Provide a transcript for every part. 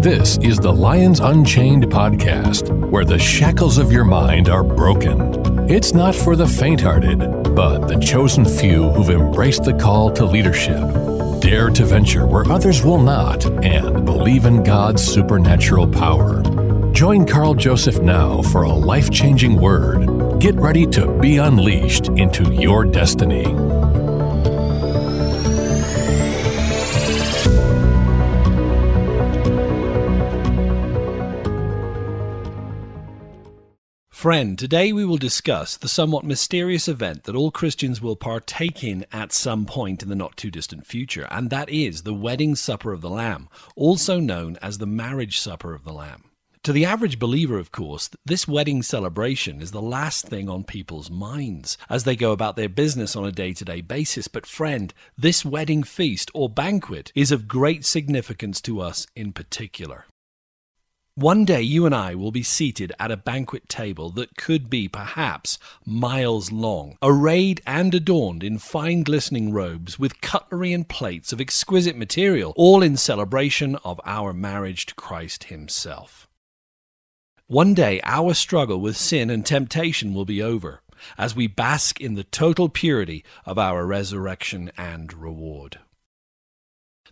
This is the Lions Unchained podcast, where the shackles of your mind are broken. It's not for the faint hearted, but the chosen few who've embraced the call to leadership, dare to venture where others will not, and believe in God's supernatural power. Join Carl Joseph now for a life changing word. Get ready to be unleashed into your destiny. Friend, today we will discuss the somewhat mysterious event that all Christians will partake in at some point in the not too distant future, and that is the wedding supper of the Lamb, also known as the marriage supper of the Lamb. To the average believer, of course, this wedding celebration is the last thing on people's minds as they go about their business on a day to day basis. But, friend, this wedding feast or banquet is of great significance to us in particular. One day you and I will be seated at a banquet table that could be perhaps miles long, arrayed and adorned in fine glistening robes with cutlery and plates of exquisite material, all in celebration of our marriage to Christ Himself. One day our struggle with sin and temptation will be over as we bask in the total purity of our resurrection and reward.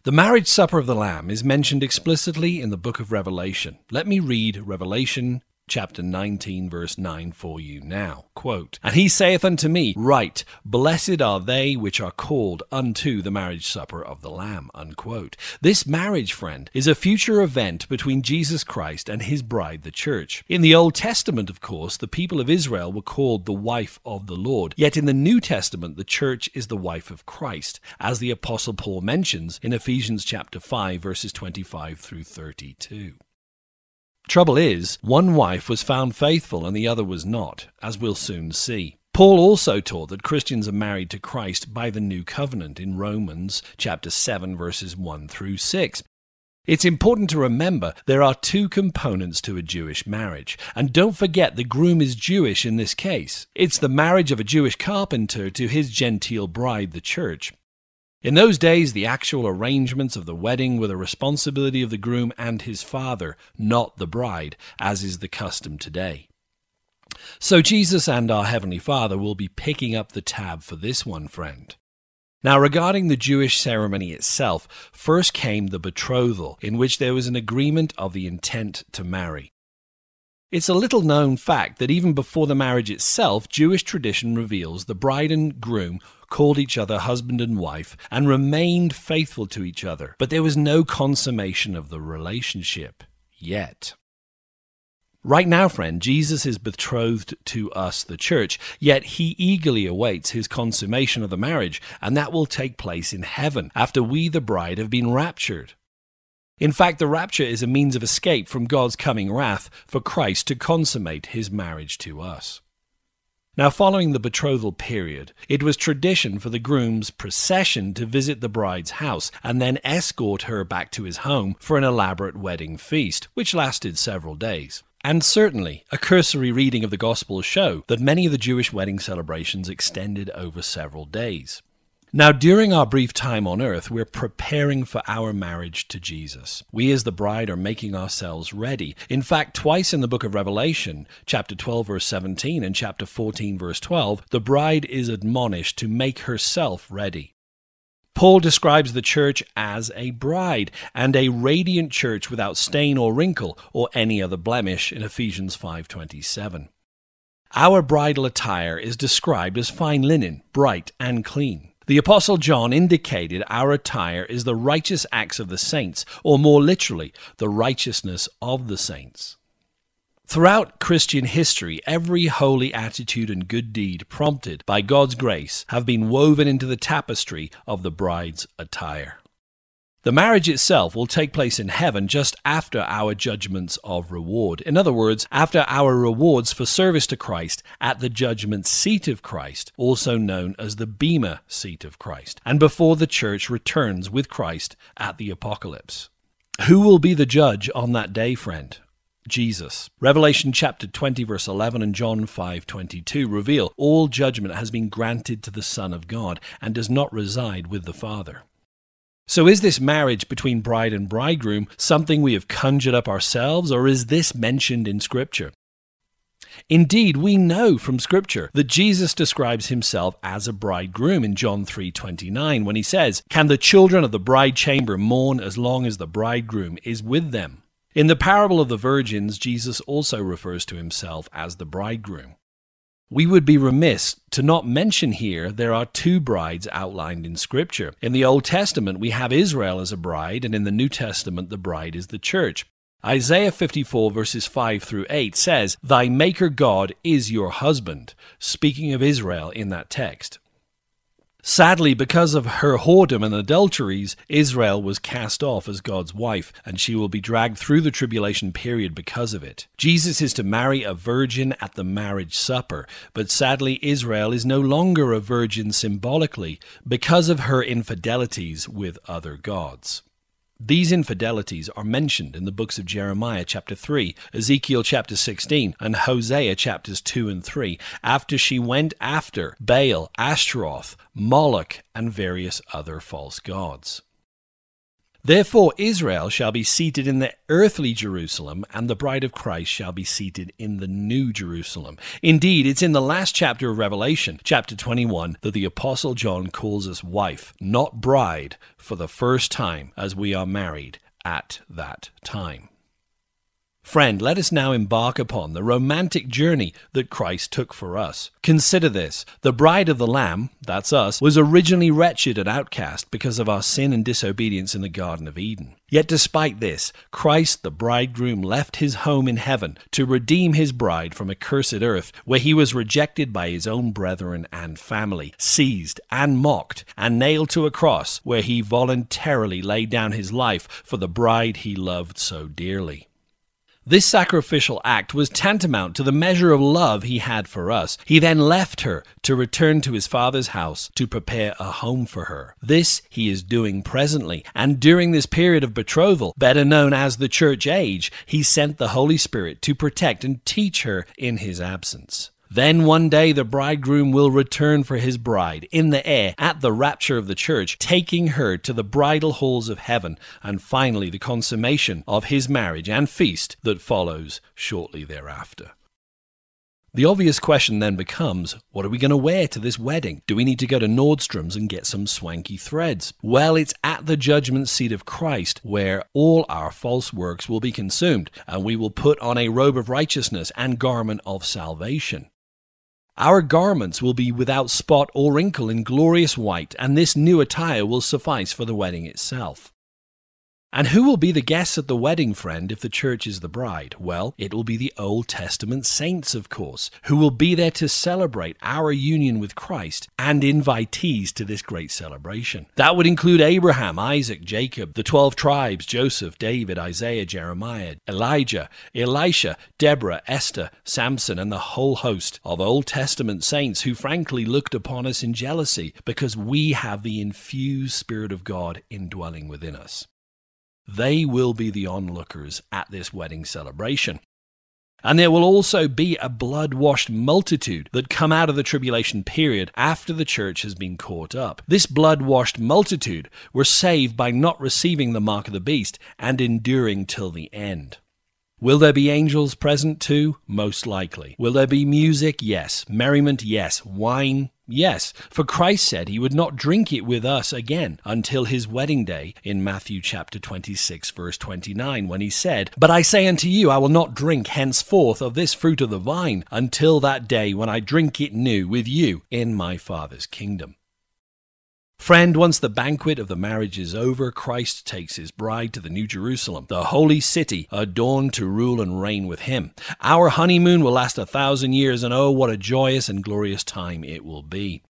The marriage supper of the Lamb is mentioned explicitly in the book of Revelation. Let me read Revelation chapter 19, verse 9 for you now. Quote, And he saith unto me, Write, blessed are they which are called unto the marriage supper of the Lamb. Unquote. This marriage, friend, is a future event between Jesus Christ and his bride, the church. In the Old Testament, of course, the people of Israel were called the wife of the Lord. Yet in the New Testament, the church is the wife of Christ, as the Apostle Paul mentions in Ephesians chapter 5, verses 25 through 32. Trouble is, one wife was found faithful and the other was not, as we'll soon see. Paul also taught that Christians are married to Christ by the new covenant in Romans chapter 7 verses 1 through 6. It's important to remember there are two components to a Jewish marriage. And don't forget the groom is Jewish in this case. It's the marriage of a Jewish carpenter to his Gentile bride, the church. In those days, the actual arrangements of the wedding were the responsibility of the groom and his father, not the bride, as is the custom today. So Jesus and our Heavenly Father will be picking up the tab for this one, friend. Now, regarding the Jewish ceremony itself, first came the betrothal, in which there was an agreement of the intent to marry. It's a little known fact that even before the marriage itself, Jewish tradition reveals the bride and groom called each other husband and wife and remained faithful to each other, but there was no consummation of the relationship yet. Right now, friend, Jesus is betrothed to us, the church, yet he eagerly awaits his consummation of the marriage, and that will take place in heaven after we, the bride, have been raptured. In fact, the rapture is a means of escape from God's coming wrath for Christ to consummate his marriage to us. Now, following the betrothal period, it was tradition for the groom's procession to visit the bride's house and then escort her back to his home for an elaborate wedding feast, which lasted several days. And certainly, a cursory reading of the Gospels show that many of the Jewish wedding celebrations extended over several days. Now, during our brief time on earth, we're preparing for our marriage to Jesus. We, as the bride, are making ourselves ready. In fact, twice in the book of Revelation, chapter 12, verse 17, and chapter 14, verse 12, the bride is admonished to make herself ready. Paul describes the church as a bride and a radiant church without stain or wrinkle or any other blemish in Ephesians 5:27. Our bridal attire is described as fine linen, bright and clean. The Apostle John indicated our attire is the righteous acts of the saints, or more literally, the righteousness of the saints. Throughout Christian history, every holy attitude and good deed prompted by God's grace have been woven into the tapestry of the bride's attire. The marriage itself will take place in heaven just after our judgments of reward. In other words, after our rewards for service to Christ at the judgment seat of Christ, also known as the Bema seat of Christ, and before the church returns with Christ at the apocalypse. Who will be the judge on that day, friend? Jesus. Revelation chapter 20 verse 11 and John 5:22 reveal all judgment has been granted to the Son of God and does not reside with the Father. So, is this marriage between bride and bridegroom something we have conjured up ourselves, or is this mentioned in Scripture? Indeed, we know from scripture that Jesus describes himself as a bridegroom in John 3:29 when he says, "Can the children of the bride chamber mourn as long as the bridegroom is with them?" In the parable of the virgins, Jesus also refers to himself as the bridegroom. We would be remiss to not mention here there are two brides outlined in Scripture. In the Old Testament, we have Israel as a bride, and in the New Testament, the bride is the church. Isaiah 54 verses 5 through 8 says, Thy Maker God is your husband, speaking of Israel in that text. Sadly, because of her whoredom and adulteries, Israel was cast off as God's wife, and she will be dragged through the tribulation period because of it. Jesus is to marry a virgin at the marriage supper, but sadly, Israel is no longer a virgin symbolically because of her infidelities with other gods. These infidelities are mentioned in the books of Jeremiah chapter 3, Ezekiel chapter 16, and Hosea chapters 2 and 3, after she went after Baal, Ashtaroth, Moloch, and various other false gods. Therefore, Israel shall be seated in the earthly Jerusalem, and the bride of Christ shall be seated in the new Jerusalem. Indeed, it's in the last chapter of Revelation, chapter 21, that the Apostle John calls us wife, not bride, for the first time as we are married at that time. Friend, let us now embark upon the romantic journey that Christ took for us. Consider this the bride of the Lamb, that's us, was originally wretched and outcast because of our sin and disobedience in the Garden of Eden. Yet despite this, Christ the bridegroom left his home in heaven to redeem his bride from a cursed earth, where he was rejected by his own brethren and family, seized and mocked, and nailed to a cross, where he voluntarily laid down his life for the bride he loved so dearly. This sacrificial act was tantamount to the measure of love he had for us. He then left her to return to his father's house to prepare a home for her. This he is doing presently, and during this period of betrothal, better known as the church age, he sent the Holy Spirit to protect and teach her in his absence. Then one day the bridegroom will return for his bride in the air at the rapture of the church, taking her to the bridal halls of heaven, and finally the consummation of his marriage and feast that follows shortly thereafter. The obvious question then becomes what are we going to wear to this wedding? Do we need to go to Nordstrom's and get some swanky threads? Well, it's at the judgment seat of Christ where all our false works will be consumed, and we will put on a robe of righteousness and garment of salvation. Our garments will be without spot or wrinkle in glorious white, and this new attire will suffice for the wedding itself. And who will be the guests at the wedding, friend, if the church is the bride? Well, it will be the Old Testament saints, of course, who will be there to celebrate our union with Christ and invitees to this great celebration. That would include Abraham, Isaac, Jacob, the 12 tribes, Joseph, David, Isaiah, Jeremiah, Elijah, Elisha, Deborah, Esther, Samson, and the whole host of Old Testament saints who frankly looked upon us in jealousy because we have the infused Spirit of God indwelling within us. They will be the onlookers at this wedding celebration. And there will also be a blood washed multitude that come out of the tribulation period after the church has been caught up. This blood washed multitude were saved by not receiving the mark of the beast and enduring till the end. Will there be angels present too? Most likely. Will there be music? Yes. Merriment? Yes. Wine? Yes, for Christ said he would not drink it with us again until his wedding day in Matthew chapter 26 verse 29 when he said, "But I say unto you, I will not drink henceforth of this fruit of the vine until that day when I drink it new with you in my Father's kingdom." Friend, once the banquet of the marriage is over, Christ takes his bride to the New Jerusalem, the holy city, adorned to rule and reign with him. Our honeymoon will last a thousand years, and oh, what a joyous and glorious time it will be.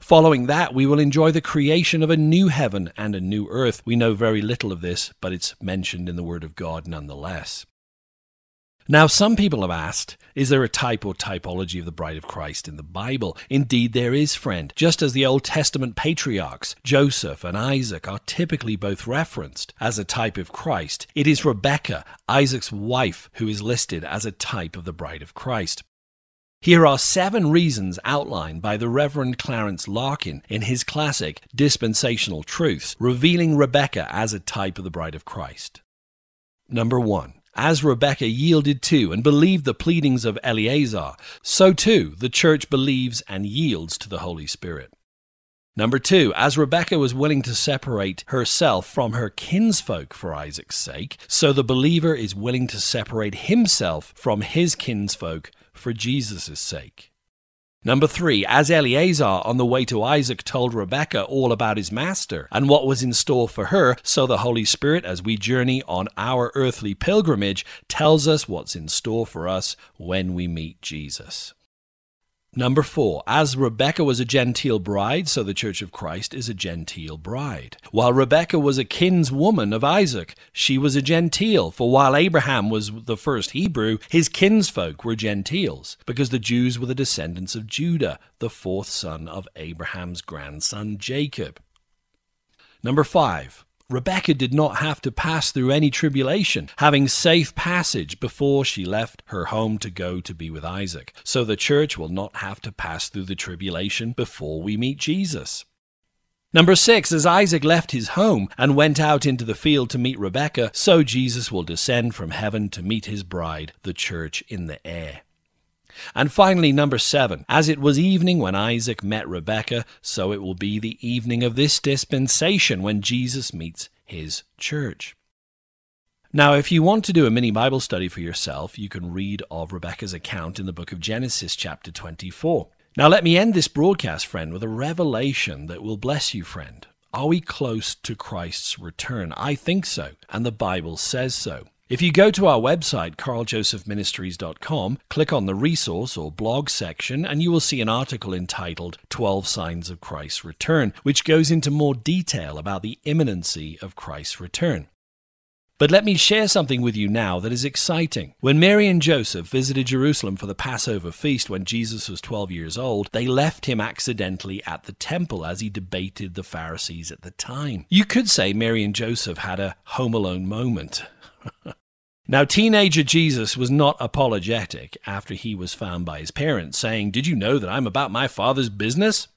Following that, we will enjoy the creation of a new heaven and a new earth. We know very little of this, but it's mentioned in the Word of God nonetheless. Now, some people have asked, is there a type or typology of the bride of Christ in the Bible? Indeed, there is, friend. Just as the Old Testament patriarchs, Joseph and Isaac, are typically both referenced as a type of Christ, it is Rebekah, Isaac's wife, who is listed as a type of the bride of Christ. Here are seven reasons outlined by the Reverend Clarence Larkin in his classic Dispensational Truths, revealing Rebecca as a type of the bride of Christ. Number one, as Rebecca yielded to and believed the pleadings of Eleazar, so too the church believes and yields to the Holy Spirit. Number two, as Rebecca was willing to separate herself from her kinsfolk for Isaac's sake, so the believer is willing to separate himself from his kinsfolk for Jesus' sake. Number three, as Eleazar on the way to Isaac told Rebekah all about his master and what was in store for her, so the Holy Spirit, as we journey on our earthly pilgrimage, tells us what's in store for us when we meet Jesus. Number four, as Rebecca was a genteel bride, so the Church of Christ is a genteel bride. While Rebecca was a kinswoman of Isaac, she was a Gentile, for while Abraham was the first Hebrew, his kinsfolk were Gentiles, because the Jews were the descendants of Judah, the fourth son of Abraham's grandson Jacob. Number five, Rebecca did not have to pass through any tribulation, having safe passage before she left her home to go to be with Isaac. So the church will not have to pass through the tribulation before we meet Jesus. Number six, as Isaac left his home and went out into the field to meet Rebekah, so Jesus will descend from heaven to meet his bride, the church, in the air. And finally, number seven, as it was evening when Isaac met Rebekah, so it will be the evening of this dispensation when Jesus meets his church. Now, if you want to do a mini Bible study for yourself, you can read of Rebekah's account in the book of Genesis, chapter 24. Now, let me end this broadcast, friend, with a revelation that will bless you, friend. Are we close to Christ's return? I think so, and the Bible says so. If you go to our website, carljosephministries.com, click on the resource or blog section, and you will see an article entitled 12 Signs of Christ's Return, which goes into more detail about the imminency of Christ's return. But let me share something with you now that is exciting. When Mary and Joseph visited Jerusalem for the Passover feast when Jesus was 12 years old, they left him accidentally at the temple as he debated the Pharisees at the time. You could say Mary and Joseph had a home alone moment. now, teenager Jesus was not apologetic after he was found by his parents, saying, Did you know that I'm about my father's business?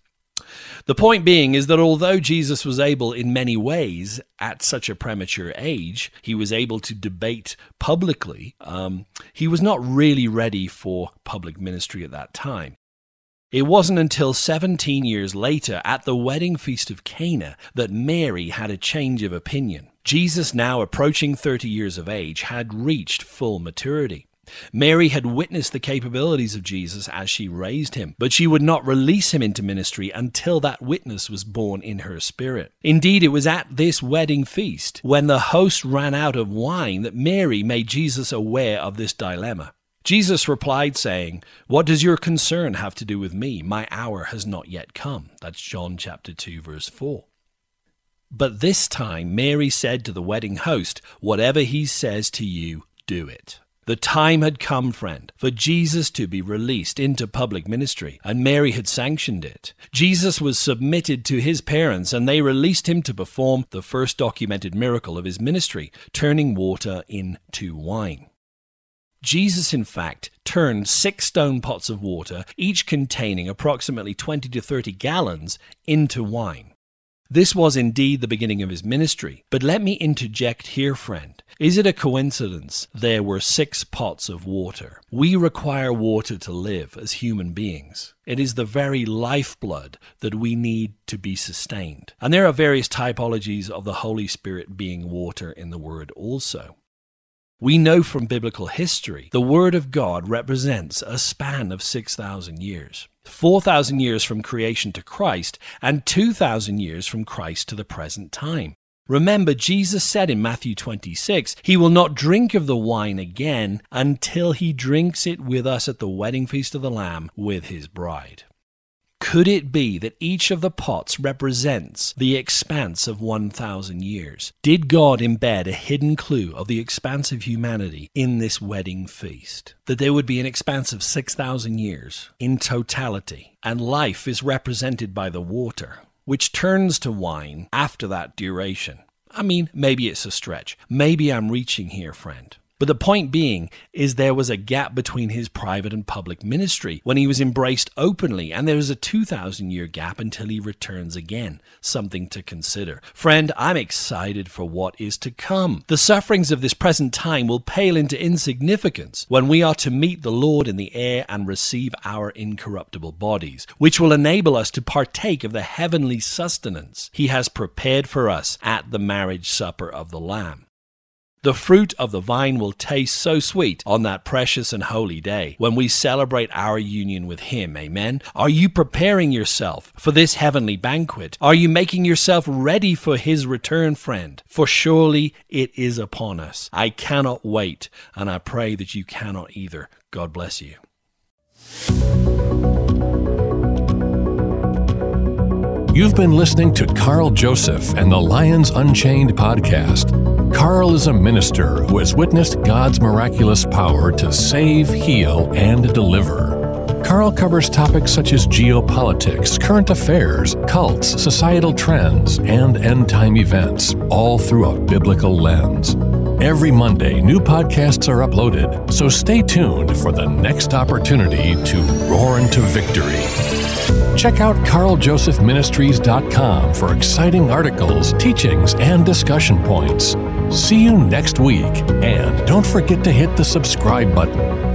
The point being is that although Jesus was able in many ways at such a premature age, he was able to debate publicly, um, he was not really ready for public ministry at that time. It wasn't until 17 years later, at the wedding feast of Cana, that Mary had a change of opinion. Jesus, now approaching 30 years of age, had reached full maturity. Mary had witnessed the capabilities of Jesus as she raised him, but she would not release him into ministry until that witness was born in her spirit. Indeed, it was at this wedding feast, when the host ran out of wine, that Mary made Jesus aware of this dilemma. Jesus replied, saying, What does your concern have to do with me? My hour has not yet come. That's John chapter 2, verse 4. But this time Mary said to the wedding host, Whatever he says to you, do it. The time had come, friend, for Jesus to be released into public ministry, and Mary had sanctioned it. Jesus was submitted to his parents, and they released him to perform the first documented miracle of his ministry, turning water into wine. Jesus, in fact, turned six stone pots of water, each containing approximately 20 to 30 gallons, into wine. This was indeed the beginning of his ministry. But let me interject here, friend. Is it a coincidence there were six pots of water? We require water to live as human beings. It is the very lifeblood that we need to be sustained. And there are various typologies of the Holy Spirit being water in the Word also. We know from biblical history the Word of God represents a span of 6,000 years. 4,000 years from creation to Christ, and 2,000 years from Christ to the present time. Remember, Jesus said in Matthew 26, He will not drink of the wine again until He drinks it with us at the wedding feast of the Lamb with His bride. Could it be that each of the pots represents the expanse of 1,000 years? Did God embed a hidden clue of the expanse of humanity in this wedding feast? That there would be an expanse of 6,000 years in totality, and life is represented by the water, which turns to wine after that duration. I mean, maybe it's a stretch. Maybe I'm reaching here, friend. But the point being is there was a gap between his private and public ministry when he was embraced openly, and there is a 2,000 year gap until he returns again. Something to consider. Friend, I'm excited for what is to come. The sufferings of this present time will pale into insignificance when we are to meet the Lord in the air and receive our incorruptible bodies, which will enable us to partake of the heavenly sustenance he has prepared for us at the marriage supper of the Lamb. The fruit of the vine will taste so sweet on that precious and holy day when we celebrate our union with Him. Amen. Are you preparing yourself for this heavenly banquet? Are you making yourself ready for His return, friend? For surely it is upon us. I cannot wait, and I pray that you cannot either. God bless you. You've been listening to Carl Joseph and the Lions Unchained podcast. Carl is a minister who has witnessed God's miraculous power to save, heal, and deliver. Carl covers topics such as geopolitics, current affairs, cults, societal trends, and end time events, all through a biblical lens. Every Monday, new podcasts are uploaded, so stay tuned for the next opportunity to roar into victory. Check out carljosephministries.com for exciting articles, teachings, and discussion points. See you next week, and don't forget to hit the subscribe button.